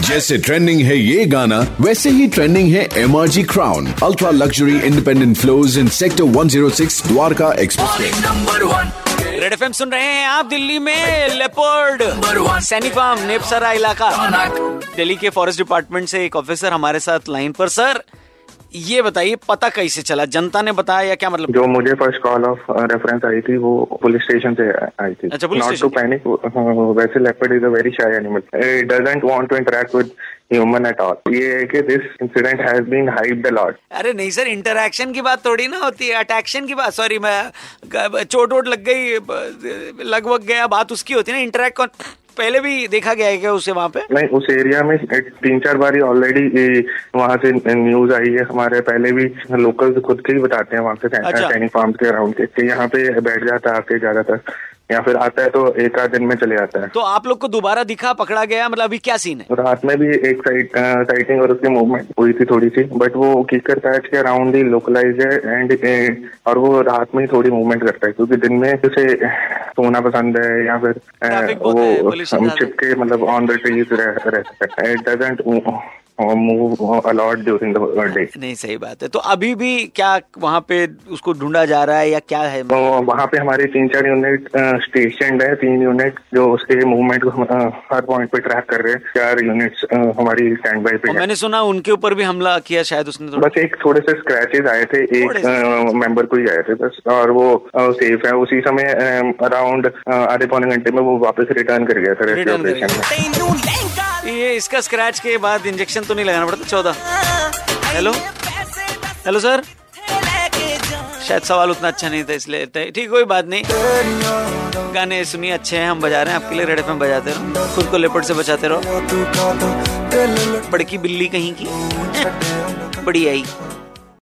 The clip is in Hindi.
जैसे ट्रेंडिंग है ये गाना वैसे ही ट्रेंडिंग है M R G Crown ultra luxury independent floors in sector 106 Dwarka express number red F सुन रहे हैं आप दिल्ली में लेपर्ड सैनी फार्म नेपसरा इलाका। दिल्ली के फॉरेस्ट डिपार्टमेंट से एक ऑफिसर हमारे साथ लाइन पर सर ये बताइए पता कैसे चला? जनता ने बताया या क्या मतलब? जो मुझे फ़र्स्ट कॉल ऑफ़ रेफरेंस आई थी वो पुलिस स्टेशन से आई थी। अच्छा, police not station to panic वैसे leopard is a very shy animal it doesn't want to interact with human at all ये है कि this incident has been hyped a lot अरे नहीं सर इंटरैक्शन की बात थोड़ी ना होती है अटैक्शन की बात सॉरी मैं चोट वोट लग गई लगभग गया बात उसकी होती है ना इंटरैक्ट कौन पहले भी देखा गया है क्या उसे वहाँ पे? नहीं उस एरिया में तीन चार बार ऑलरेडी वहाँ से न्यूज़ आई है। हमारे पहले भी लोकल खुद के ही बताते हैं वहाँ से अच्छा। फार्म के अराउंड के यहाँ पे बैठ जाता है आके ज़्यादातर। या फिर आता है तो एक आध दिन में चले जाता है। तो आप लोग को दोबारा दिखा पकड़ा गया मतलब अभी क्या सीन है? रात में भी एक साइड साइटिंग और उसकी मूवमेंट हुई थी थोड़ी सी बट वो कीकर पैच के अराउंड ही लोकलाइज है एंड और वो रात में ही थोड़ी मूवमेंट करता है क्योंकि दिन में उसे सोना पसंद है या फिर वो। चिपके मतलब ऑन द ट्रीज रह सकता है। It doesn't a lot during the day नहीं सही बात है। तो अभी भी क्या वहाँ पे उसको ढूंढा जा रहा है या क्या है? तो वहाँ पे हमारे तीन चार यूनिट स्टेशन है। तीन यूनिट जो उसके मूवमेंट को हर पॉइंट पे ट्रैक कर रहे हैं। चार यूनिट्स हमारी स्टैंड बाई पे और मैंने सुना उनके ऊपर भी हमला किया शायद उसने थोड़ा बस एक थोड़े से स्क्रैचेस आए थे। एक मेंबर को ही आए थे बस। और वो सेफ़ है। उसी समय अराउंड आधे पौने घंटे में वो वापस रिटर्न कर गया था रेस्क्यू ऑपरेशन में। ये इसका स्क्रैच के बाद इंजेक्शन तो नहीं लगाना पड़ता चौदह हेलो हेलो सर शायद सवाल उतना अच्छा नहीं था, इसलिए ठीक, कोई बात नहीं। गाने सुनिए, अच्छे हैं, हम बजा रहे हैं, आपके लिए रेड एफ़ बजाते रहो। खुद को लेपट से बचाते रहो। बड़की बिल्ली कहीं की? बड़ी आई